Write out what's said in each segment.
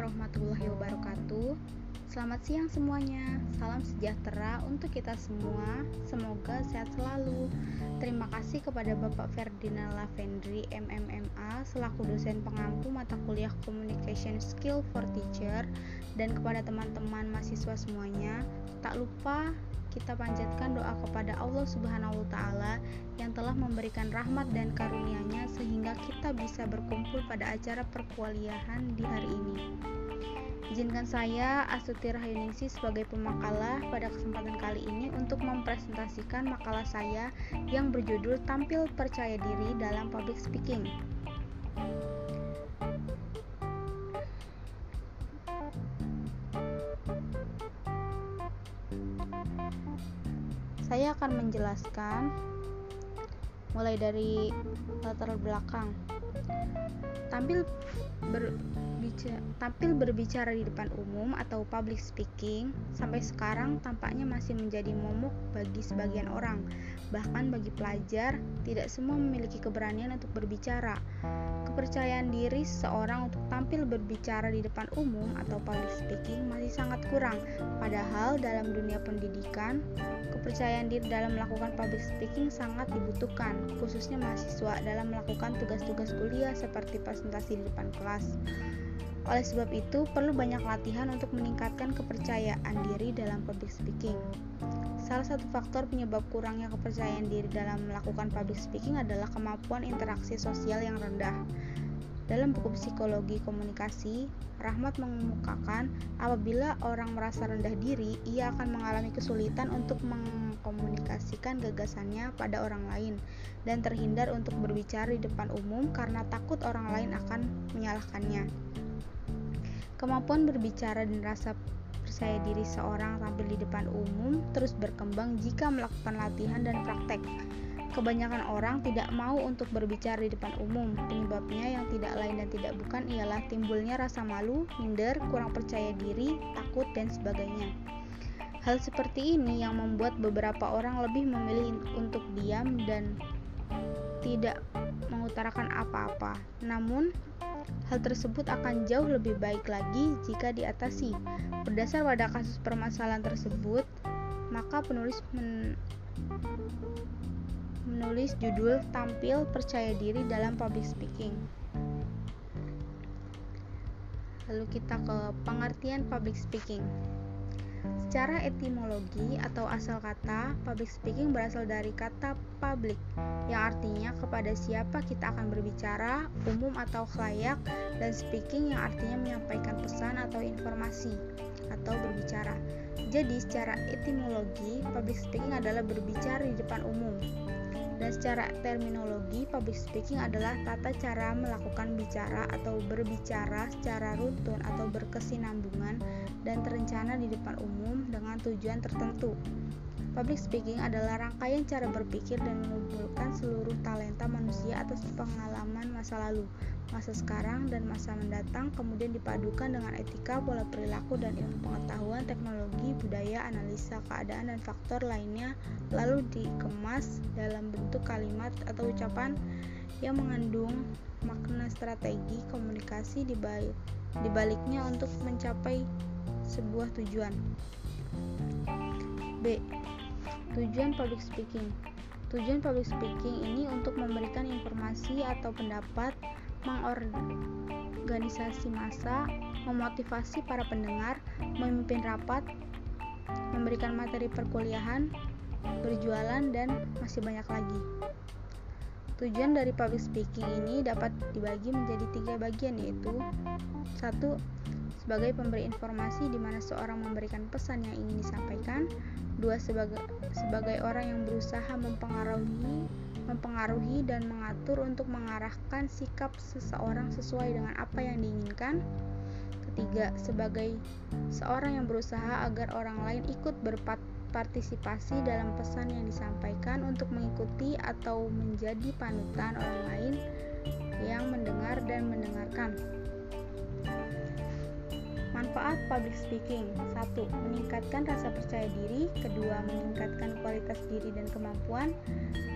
warahmatullahi wabarakatuh. Selamat siang semuanya. Salam sejahtera untuk kita semua. Semoga sehat selalu. Terima kasih kepada Bapak Ferdinand Lavendri MMMA selaku dosen pengampu mata kuliah Communication Skill for Teacher dan kepada teman-teman mahasiswa semuanya. Tak lupa kita panjatkan doa kepada Allah Subhanahu wa taala yang telah memberikan rahmat dan karunia-Nya sehingga kita bisa berkumpul pada acara perkuliahan di hari ini. Izinkan saya Astuti Rahayuningsi sebagai pemakalah pada kesempatan kali ini untuk mempresentasikan makalah saya yang berjudul Tampil Percaya Diri dalam Public Speaking. Saya akan menjelaskan mulai dari latar belakang. Tampil tampil berbicara di depan umum atau public speaking sampai sekarang tampaknya masih menjadi momok bagi sebagian orang. Bahkan bagi pelajar, tidak semua memiliki keberanian untuk berbicara. Kepercayaan diri seseorang untuk tampil berbicara di depan umum atau public speaking masih sangat kurang. Padahal dalam dunia pendidikan, kepercayaan diri dalam melakukan public speaking sangat dibutuhkan, khususnya mahasiswa dalam melakukan tugas-tugas kuliah seperti presentasi di depan kelas. Oleh sebab itu, perlu banyak latihan untuk meningkatkan kepercayaan diri dalam public speaking. Salah satu faktor penyebab kurangnya kepercayaan diri dalam melakukan public speaking adalah kemampuan interaksi sosial yang rendah. Dalam buku psikologi komunikasi, Rahmat mengemukakan apabila orang merasa rendah diri, ia akan mengalami kesulitan untuk mengkomunikasikan gagasannya pada orang lain dan terhindar untuk berbicara di depan umum karena takut orang lain akan menyalahkannya. Kemampuan berbicara dan rasa percaya diri seorang tampil di depan umum terus berkembang jika melakukan latihan dan praktek. Kebanyakan orang tidak mau untuk berbicara di depan umum. Penyebabnya yang tidak lain dan tidak bukan ialah timbulnya rasa malu, minder, kurang percaya diri, takut, dan sebagainya. Hal seperti ini yang membuat beberapa orang lebih memilih untuk diam dan tidak mengutarakan apa-apa. Namun, Hal tersebut akan jauh lebih baik lagi jika diatasi. Berdasar pada kasus permasalahan tersebut, maka penulis men menulis judul Tampil Percaya Diri dalam Public Speaking. Lalu kita ke pengertian public speaking. Secara etimologi atau asal kata, public speaking berasal dari kata public yang artinya kepada siapa kita akan berbicara, umum atau khalayak, dan speaking yang artinya menyampaikan pesan atau informasi atau berbicara. Jadi, secara etimologi, public speaking adalah berbicara di depan umum. Dan secara terminologi, public speaking adalah tata cara melakukan bicara atau berbicara secara runtun atau berkesinambungan dan terencana di depan umum dengan tujuan tertentu. Public speaking adalah rangkaian cara berpikir dan mengumpulkan seluruh talenta manusia atas pengalaman masa lalu, masa sekarang, dan masa mendatang, kemudian dipadukan dengan etika, pola perilaku, dan ilmu pengetahuan, teknologi, budaya, analisa keadaan, dan faktor lainnya, lalu dikemas dalam bentuk kalimat atau ucapan yang mengandung makna strategi komunikasi di baliknya untuk mencapai sebuah tujuan. B. Tujuan public speaking. Tujuan public speaking ini untuk memberikan informasi atau pendapat, mengorganisasi massa, memotivasi para pendengar, memimpin rapat, memberikan materi perkuliahan, berjualan, dan masih banyak lagi. Tujuan dari public speaking ini dapat dibagi menjadi tiga bagian yaitu satu sebagai pemberi informasi di mana seorang memberikan pesan yang ingin disampaikan, dua sebagai sebagai orang yang berusaha mempengaruhi mempengaruhi dan mengatur untuk mengarahkan sikap seseorang sesuai dengan apa yang diinginkan. Ketiga, sebagai seorang yang berusaha agar orang lain ikut berpartisipasi dalam pesan yang disampaikan untuk mengikuti atau menjadi panutan orang lain yang mendengar dan mendengarkan. Manfaat public speaking 1. Meningkatkan rasa percaya diri Kedua, meningkatkan kualitas diri dan kemampuan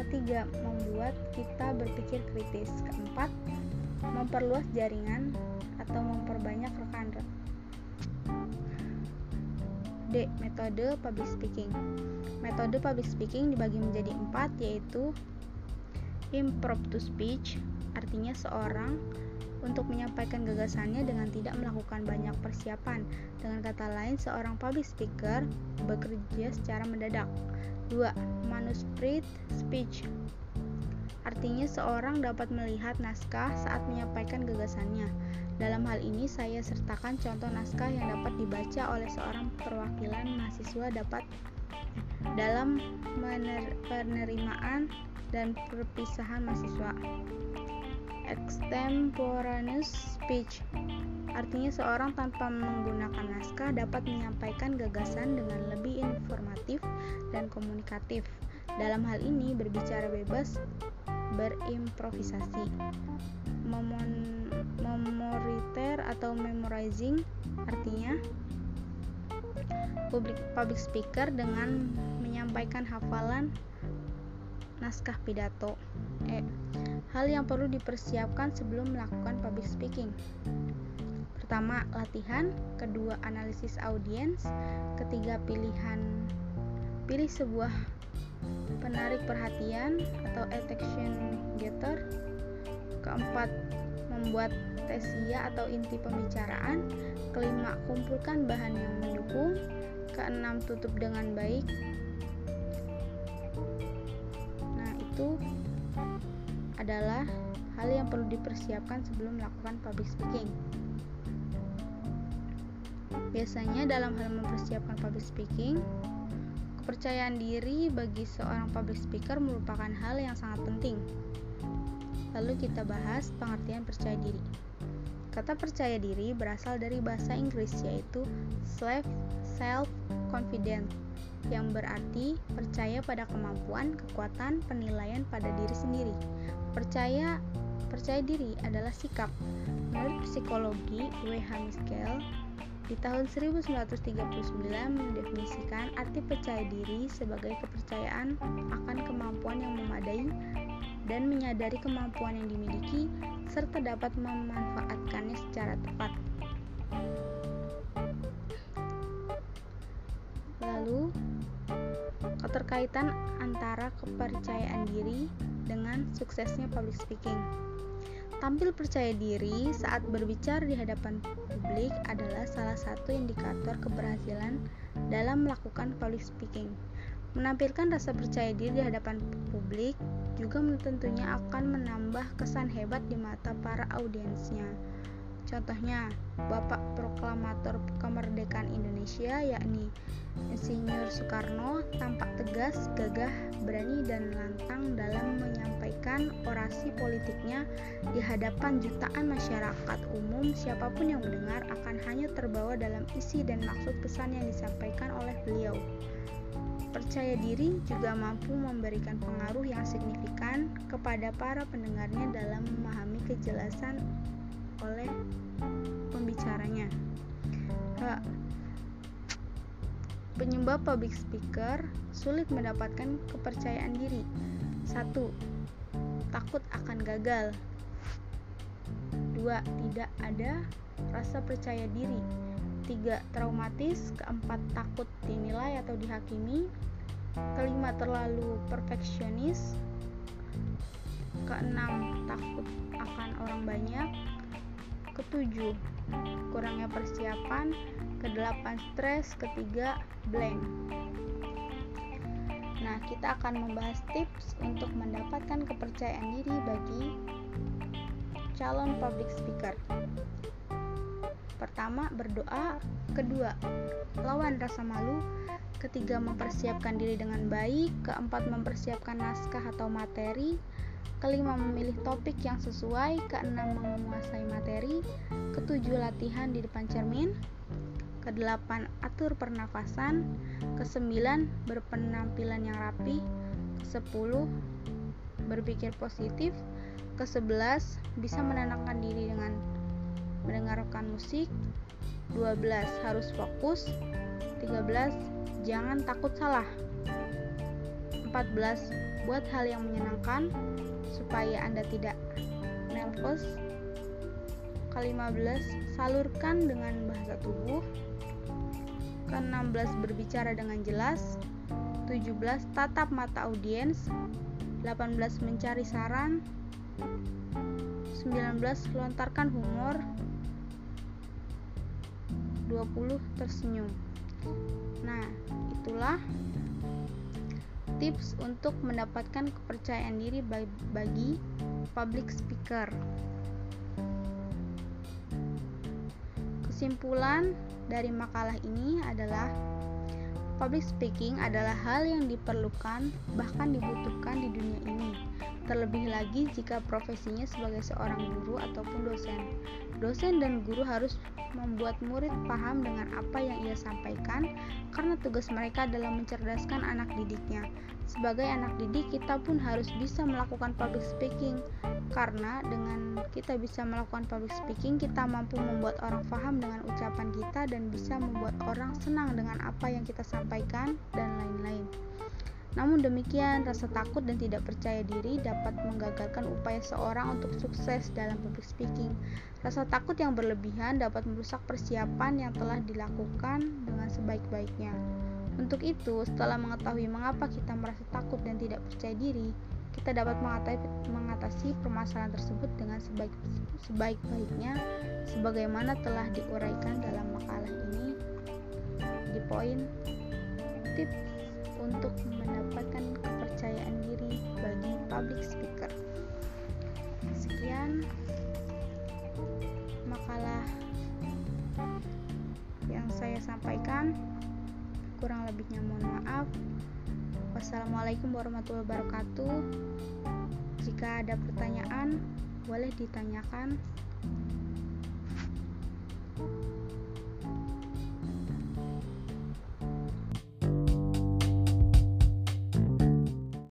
Ketiga, membuat kita berpikir kritis Keempat, memperluas jaringan atau memperbanyak rekan D. Metode public speaking. Metode public speaking dibagi menjadi empat, yaitu impromptu speech, artinya seorang untuk menyampaikan gagasannya dengan tidak melakukan banyak persiapan. Dengan kata lain, seorang public speaker bekerja secara mendadak. 2. Manuscript speech Artinya seorang dapat melihat naskah saat menyampaikan gagasannya. Dalam hal ini saya sertakan contoh naskah yang dapat dibaca oleh seorang perwakilan mahasiswa dapat dalam penerimaan dan perpisahan mahasiswa. Extemporaneous speech artinya seorang tanpa menggunakan naskah dapat menyampaikan gagasan dengan lebih informatif dan komunikatif. Dalam hal ini berbicara bebas berimprovisasi. Memon memoriter atau memorizing artinya public, public speaker dengan menyampaikan hafalan naskah pidato. E. Hal yang perlu dipersiapkan sebelum melakukan public speaking. Pertama, latihan, kedua, analisis audiens, ketiga, pilihan pilih sebuah penarik perhatian atau attention getter, keempat, membuat tesia atau inti pembicaraan. Kelima, kumpulkan bahan yang mendukung. Keenam, tutup dengan baik. Nah, itu adalah hal yang perlu dipersiapkan sebelum melakukan public speaking. Biasanya dalam hal mempersiapkan public speaking, kepercayaan diri bagi seorang public speaker merupakan hal yang sangat penting. Lalu kita bahas pengertian percaya diri. Kata percaya diri berasal dari bahasa Inggris yaitu self confident yang berarti percaya pada kemampuan, kekuatan, penilaian pada diri sendiri. Percaya percaya diri adalah sikap. Menurut psikologi W.H. Miskel, di tahun 1939 mendefinisikan arti percaya diri sebagai kepercayaan akan kemampuan yang memadai dan menyadari kemampuan yang dimiliki serta dapat memanfaatkannya secara tepat. Lalu, keterkaitan antara kepercayaan diri dengan suksesnya public speaking. Tampil percaya diri saat berbicara di hadapan publik adalah salah satu indikator keberhasilan dalam melakukan public speaking. Menampilkan rasa percaya diri di hadapan publik juga tentunya akan menambah kesan hebat di mata para audiensnya. Contohnya, Bapak Proklamator Kemerdekaan Indonesia yakni Insinyur Soekarno tampak tegas, gagah, berani dan lantang dalam menyampaikan orasi politiknya di hadapan jutaan masyarakat umum. Siapa pun yang mendengar akan hanya terbawa dalam isi dan maksud pesan yang disampaikan oleh beliau. Percaya diri juga mampu memberikan pengaruh yang signifikan kepada para pendengarnya dalam memahami kejelasan oleh pembicaranya. Penyebab public speaker sulit mendapatkan kepercayaan diri. 1. Takut akan gagal. 2. Tidak ada rasa percaya diri ketiga traumatis, keempat takut dinilai atau dihakimi, kelima terlalu perfeksionis, keenam takut akan orang banyak, ketujuh kurangnya persiapan, kedelapan stres, ketiga blank. Nah, kita akan membahas tips untuk mendapatkan kepercayaan diri bagi calon public speaker. Pertama, berdoa. Kedua, lawan rasa malu. Ketiga, mempersiapkan diri dengan baik. Keempat, mempersiapkan naskah atau materi. Kelima, memilih topik yang sesuai. Keenam, menguasai materi. Ketujuh, latihan di depan cermin. Kedelapan, atur pernafasan. Kesembilan, berpenampilan yang rapi. Kesepuluh, berpikir positif. Kesebelas, bisa menenangkan diri dengan mendengarkan musik 12 harus fokus 13 jangan takut salah 14 buat hal yang menyenangkan supaya Anda tidak nervous. Ke-15 salurkan dengan bahasa tubuh. Ke-16 berbicara dengan jelas. 17 tatap mata audiens. 18 mencari saran. 19 lontarkan humor. 20 tersenyum. Nah itulah tips untuk mendapatkan kepercayaan diri bagi public speaker kesimpulan dari makalah ini adalah public speaking adalah hal yang diperlukan bahkan dibutuhkan di dunia ini. Terlebih lagi jika profesinya sebagai seorang guru ataupun dosen. Dosen dan guru harus membuat murid paham dengan apa yang ia sampaikan karena tugas mereka adalah mencerdaskan anak didiknya. Sebagai anak didik, kita pun harus bisa melakukan public speaking karena dengan kita bisa melakukan public speaking, kita mampu membuat orang paham dengan ucapan kita dan bisa membuat orang senang dengan apa yang kita sampaikan dan lain-lain. Namun demikian, rasa takut dan tidak percaya diri dapat menggagalkan upaya seorang untuk sukses dalam public speaking. Rasa takut yang berlebihan dapat merusak persiapan yang telah dilakukan dengan sebaik-baiknya. Untuk itu, setelah mengetahui mengapa kita merasa takut dan tidak percaya diri, kita dapat mengatasi permasalahan tersebut dengan sebaik sebaik-baiknya sebagaimana telah diuraikan dalam makalah ini di poin tips untuk mendapatkan kepercayaan diri bagi public speaker. Sekian makalah yang saya sampaikan. Kurang lebihnya mohon maaf. Wassalamualaikum warahmatullahi wabarakatuh. Jika ada pertanyaan boleh ditanyakan